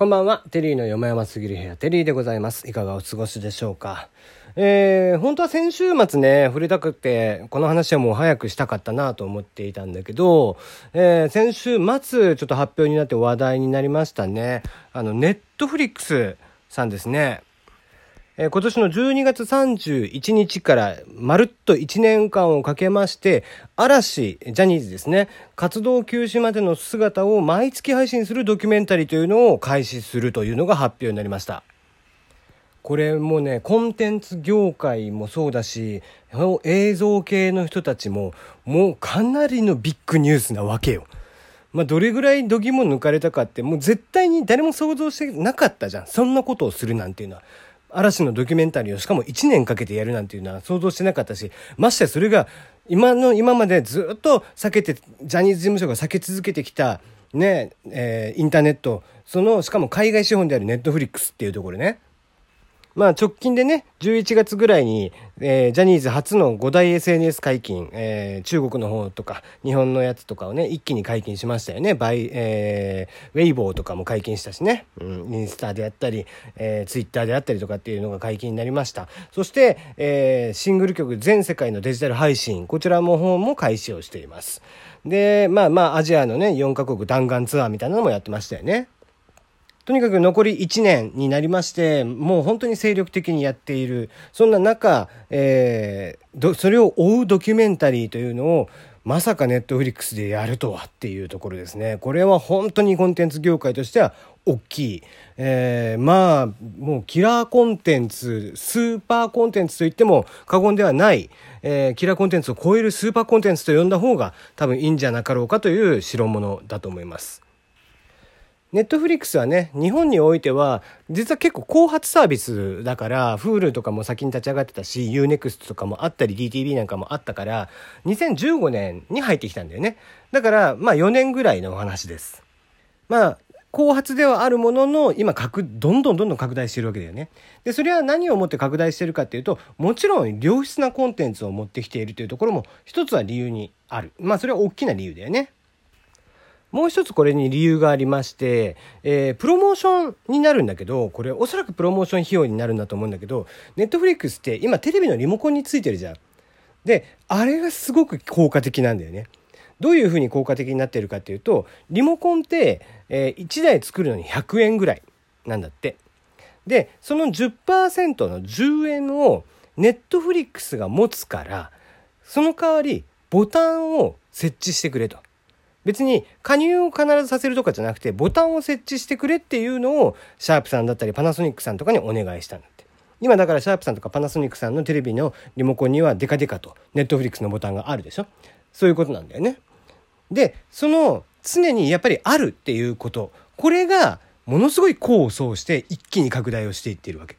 こんばんは。テリーのよもやますぎる部屋、テリーでございます。いかがお過ごしでしょうか。えー、本当は先週末ね、触れたくて、この話はもう早くしたかったなと思っていたんだけど、えー、先週末ちょっと発表になって話題になりましたね。あの、ネットフリックスさんですね。えー、今年の12月31日からまるっと1年間をかけまして、嵐、ジャニーズですね、活動休止までの姿を毎月配信するドキュメンタリーというのを開始するというのが発表になりました。これもね、コンテンツ業界もそうだし、映像系の人たちも、もうかなりのビッグニュースなわけよ。まあ、どれぐらい度肝抜かれたかって、もう絶対に誰も想像してなかったじゃん。そんなことをするなんていうのは。嵐のドキュメンタリーをしかも1年かけてやるなんていうのは想像してなかったし、ましてそれが今の、今までずっと避けて、ジャニーズ事務所が避け続けてきた、ね、えー、インターネット、その、しかも海外資本であるネットフリックスっていうところね。まあ直近でね、11月ぐらいに、えー、ジャニーズ初の5大 SNS 解禁、えー、中国の方とか、日本のやつとかをね、一気に解禁しましたよね。バイ、えー、ウェイボーとかも解禁したしね。うん、インスタであったり、えー、ツイッターであったりとかっていうのが解禁になりました。そして、えー、シングル曲全世界のデジタル配信、こちらも方も開始をしています。で、まあまあ、アジアのね、4カ国弾丸ツアーみたいなのもやってましたよね。とにかく残り1年になりまして、もう本当に精力的にやっている。そんな中、えー、それを追うドキュメンタリーというのを、まさかネットフリックスでやるとはっていうところですね。これは本当にコンテンツ業界としては大きい。えー、まあ、もうキラーコンテンツ、スーパーコンテンツと言っても過言ではない、えー、キラーコンテンツを超えるスーパーコンテンツと呼んだ方が多分いいんじゃなかろうかという代物だと思います。ネットフリックスはね、日本においては、実は結構後発サービスだから、Hulu とかも先に立ち上がってたし、Unext とかもあったり、DTV なんかもあったから、2015年に入ってきたんだよね。だから、まあ4年ぐらいのお話です。まあ、後発ではあるものの、今、拡、どんどんどんどん拡大してるわけだよね。で、それは何をもって拡大してるかっていうと、もちろん良質なコンテンツを持ってきているというところも、一つは理由にある。まあ、それは大きな理由だよね。もう一つこれに理由がありまして、えー、プロモーションになるんだけど、これおそらくプロモーション費用になるんだと思うんだけど、ネットフリックスって今テレビのリモコンについてるじゃん。で、あれがすごく効果的なんだよね。どういうふうに効果的になってるかっていうと、リモコンって、えー、1台作るのに100円ぐらいなんだって。で、その10%の10円をネットフリックスが持つから、その代わりボタンを設置してくれと。別に加入を必ずさせるとかじゃなくてボタンを設置してくれっていうのをシャープさんだったりパナソニックさんとかにお願いしたんだって。今だからシャープさんとかパナソニックさんのテレビのリモコンにはデカデカとネットフリックスのボタンがあるでしょそういうことなんだよね。で、その常にやっぱりあるっていうこと、これがものすごい功を奏して一気に拡大をしていっているわけ。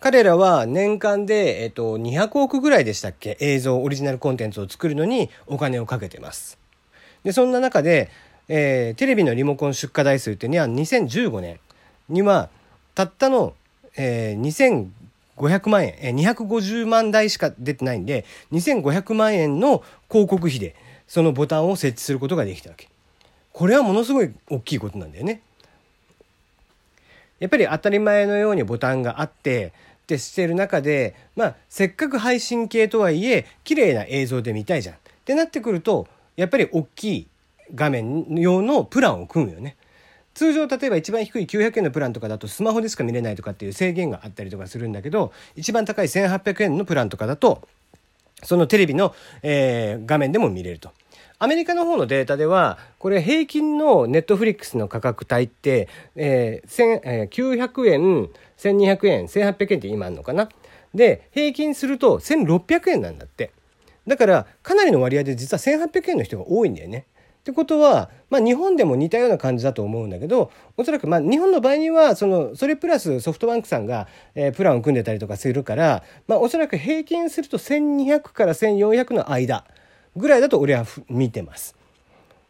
彼らは年間で、えっと、200億ぐらいでしたっけ？映像、オリジナルコンテンツを作るのにお金をかけてます。で、そんな中で、えー、テレビのリモコン出荷台数っていうのは2015年にはたったの、えー、2500万円、えー、250万台しか出てないんで2500万円の広告費でそのボタンを設置することができたわけ。これはものすごい大きいことなんだよね。やっぱり当たり前のようにボタンがあってってしてる中でまあせっかく配信系とはいえ綺麗な映像で見たいじゃん。ってなってくるとやっぱり大きい画面用のプランを組むよね。通常例えば一番低い900円のプランとかだとスマホでしか見れないとかっていう制限があったりとかするんだけど一番高い1800円のプランとかだとそのテレビの、えー、画面でも見れると。アメリカの方のデータではこれ平均のネットフリックスの価格帯って、えーえー、900円1200円1800円って今あるのかな？で平均すると1600円なんだって。だからかなりの割合で実は1800円の人が多いんだよね。ってことは、まあ、日本でも似たような感じだと思うんだけどおそらくまあ日本の場合にはそのそれプラスソフトバンクさんが、えー、プランを組んでたりとかするから、まあ、おそらく平均すると1200から1400の間ぐらいだと俺は見てます。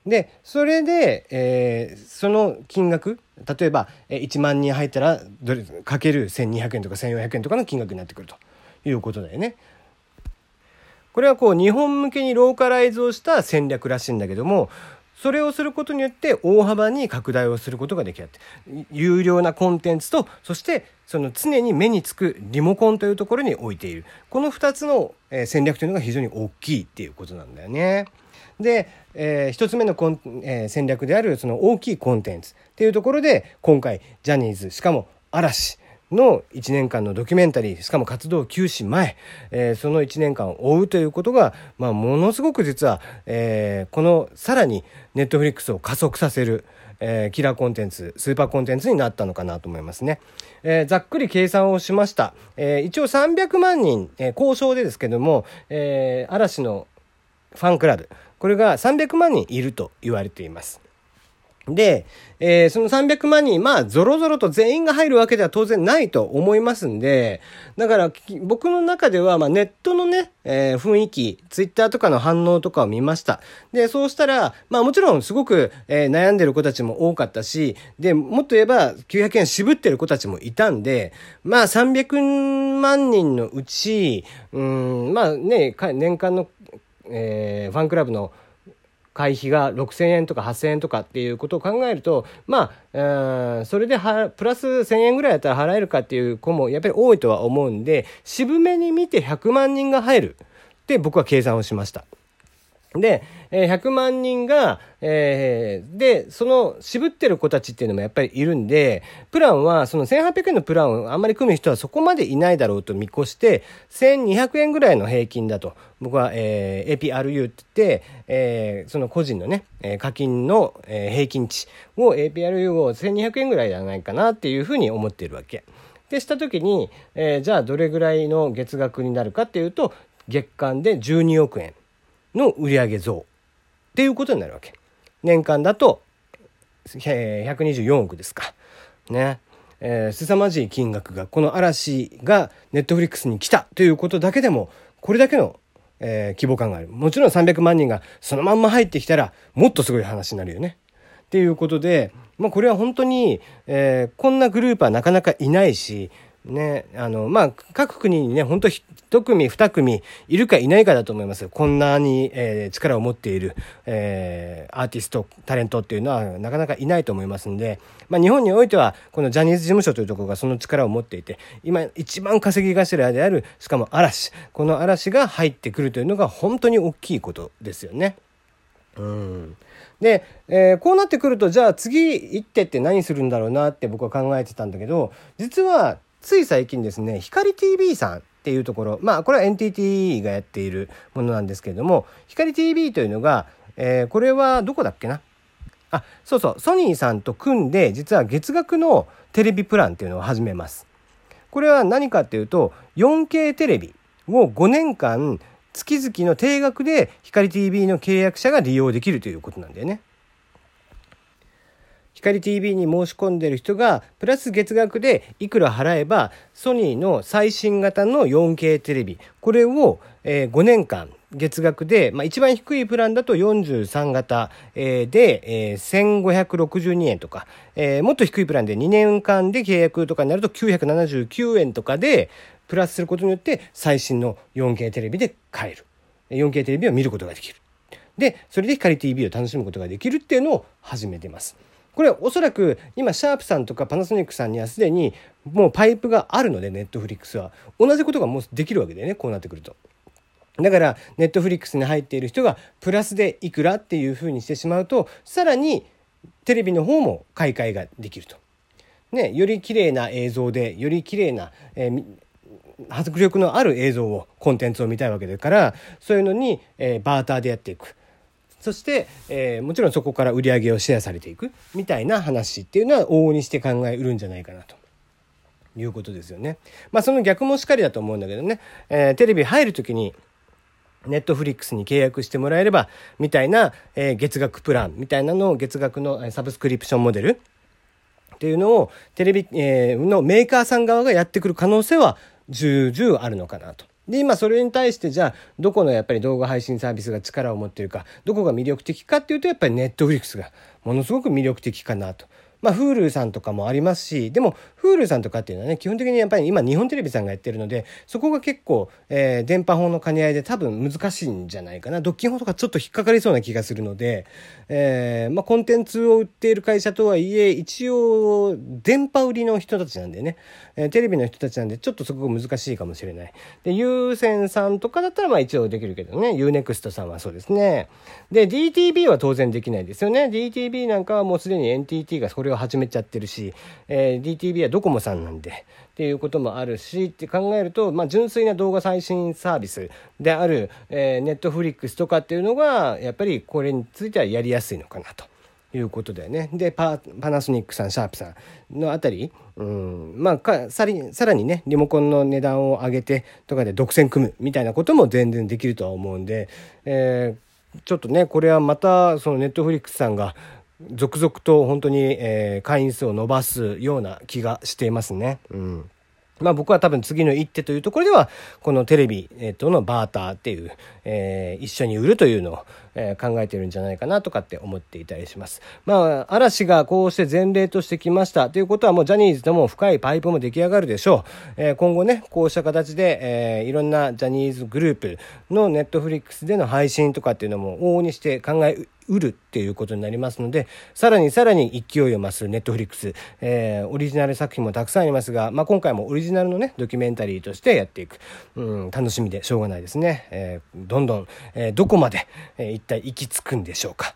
でそれで、えー、その金額例えば1万人入ったらどれかける1200円とか1400円とかの金額になってくるということだよね。これはこう日本向けにローカライズをした戦略らしいんだけどもそれをすることによって大幅に拡大をすることができる有料なコンテンツとそしてその常に目につくリモコンというところに置いているこの2つの戦略というのが非常に大きいっていうことなんだよね。で、えー、1つ目のコン、えー、戦略であるその大きいコンテンツっていうところで今回ジャニーズしかも嵐の1年間のドキュメンタリーしかも活動休止前、えー、その1年間を追うということが、まあ、ものすごく実は、えー、このさらにネットフリックスを加速させる、えー、キラーコンテンツスーパーコンテンツになったのかなと思いますね、え、ざっくり計算をしました、え、一応300万人、え、交渉でですけども、え、嵐のファンクラブこれが300万人いると言われています。で、えー、その300万人、まあ、ぞろぞろと全員が入るわけでは当然ないと思いますんで、だから、僕の中では、まあ、ネットのね、えー、雰囲気、ツイッターとかの反応とかを見ました。で、そうしたら、まあ、もちろんすごく、えー、悩んでる子たちも多かったし、で、もっと言えば、900円渋ってる子たちもいたんで、まあ、300万人のうち、うん、まあね、年間の、えー、ファンクラブの、会費が6,000円とか8,000円とかっていうことを考えるとまあそれではプラス1,000円ぐらいだったら払えるかっていう子もやっぱり多いとは思うんで渋めに見て100万人が入るって僕は計算をしました。で、えー、100万人が、えー、で、その渋ってる子たちっていうのもやっぱりいるんで、プランは、その1800円のプランをあんまり組む人はそこまでいないだろうと見越して、1200円ぐらいの平均だと。僕は、えー、APRU って言って、えー、その個人のね、課金の、平均値を APRU を1200円ぐらいじゃないかなっていうふうに思ってるわけ。で、した時に、えー、じゃあどれぐらいの月額になるかっていうと、月間で12億円。の売上増っていうことになるわけ。年間だと、え、124億ですか。ね。えー、凄まじい金額が、この嵐がネットフリックスに来たということだけでも、これだけの、えー、規模感がある。もちろん300万人がそのまんま入ってきたら、もっとすごい話になるよね。っていうことで、まあ、これは本当に、えー、こんなグループはなかなかいないし、ね、あの、まあ、各国にね、本当一組、二組いるかいないかだと思いますこんなに、えー、力を持っている、えー、アーティスト、タレントっていうのはなかなかいないと思いますんで、まあ、日本においては、このジャニーズ事務所というところがその力を持っていて、今一番稼ぎ頭である、しかも嵐、この嵐が入ってくるというのが本当に大きいことですよね。うん。で、えー、こうなってくると、じゃあ次行ってって何するんだろうなって僕は考えてたんだけど、実はつい最近ですね、光 TV さんっていうところ、まあこれは NTT がやっているものなんですけれども、光 TV というのが、えー、これはどこだっけな？あ、そうそう、ソニーさんと組んで、実は月額のテレビプランっていうのを始めます。これは何かっていうと、4K テレビを5年間月々の定額で光 TV の契約者が利用できるということなんだよね。光 TV に申し込んでる人がプラス月額でいくら払えばソニーの最新型の 4K テレビこれを、え5年間月額で、まあ、一番低いプランだと43型、えで、え1562円とか、えもっと低いプランで2年間で契約とかになると979円とかでプラスすることによって最新の 4K テレビで買える 4K テレビを見ることができるでそれで光 TV を楽しむことができるっていうのを始めてます。これおそらく今シャープさんとかパナソニックさんにはすでにもうパイプがあるのでネットフリックスは同じことがもうできるわけだよねこうなってくると。だからネットフリックスに入っている人がプラスでいくらっていうふうにしてしまうとさらにテレビの方も買い替えができると。ね、より綺麗な映像でより綺麗な、えー、迫力のある映像をコンテンツを見たいわけだからそういうのに、えー、バーターでやっていくそして、えー、もちろんそこから売り上げをシェアされていくみたいな話っていうのは往々にして考えうるんじゃないかなと。いうことですよね。まあその逆もしっかりだと思うんだけどね、えー、テレビ入る時にネットフリックスに契約してもらえればみたいな、えー、月額プランみたいなのを月額のサブスクリプションモデルっていうのをテレビ、えー、のメーカーさん側がやってくる可能性は重々あるのかなと。で、今それに対してじゃあ、どこのやっぱり動画配信サービスが力を持っているか、どこが魅力的かっていうと、やっぱりネットフリックスがものすごく魅力的かなと。まあ、Hulu さんとかもありますし、でも、クールさんとかっていうのはね基本的にやっぱり今日本テレビさんがやってるのでそこが結構、えー、電波法の兼ね合いで多分難しいんじゃないかなドッキン法とかちょっと引っかかりそうな気がするので、えー、まあ、コンテンツを売っている会社とはいえ一応電波売りの人たちなんでね、えー、テレビの人たちなんでちょっとそこが難しいかもしれない。で有線さんとかだったらまあ一応できるけどね UNEXT さんはそうですね。で DTV は当然できないですよね DTV なんかはもうすでに NTT がそれを始めちゃってるし、えー、DTV はドコモさんなんでっていうこともあるしって考えると、まあ、純粋な動画配信サービスである、え、ネットフリックスとかっていうのがやっぱりこれについてはやりやすいのかなと。いうことだよね。でパパナソニックさんシャープさんのあたり、うんまあ、かささらにねリモコンの値段を上げてとかで独占組むみたいなことも全然できるとは思うんで、えー、ちょっとねこれはまたそのネットフリックスさんが続々と本当に、えー、会員数を伸ばすような気がしていますね。うんまあ僕は多分次の一手というところでは、このテレビとのバーターっていう、えー、一緒に売るというのを、えー、考えてるんじゃないかなとかって思っていたりします。まあ、嵐がこうして前例としてきましたということはもうジャニーズとも深いパイプも出来上がるでしょう。えー、今後ね、こうした形で、えー、いろんなジャニーズグループのネットフリックスでの配信とかっていうのも往々にして考えうるっていうことになりますので、さらにさらに勢いを増すネットフリックス、えー、オリジナル作品もたくさんありますが、まあ、今回もオリジナルのね、ドキュメンタリーとしてやっていく。うん、楽しみでしょうがないですね。えー、どんどん、えー、どこまで、えー、一体行き着くんでしょうか。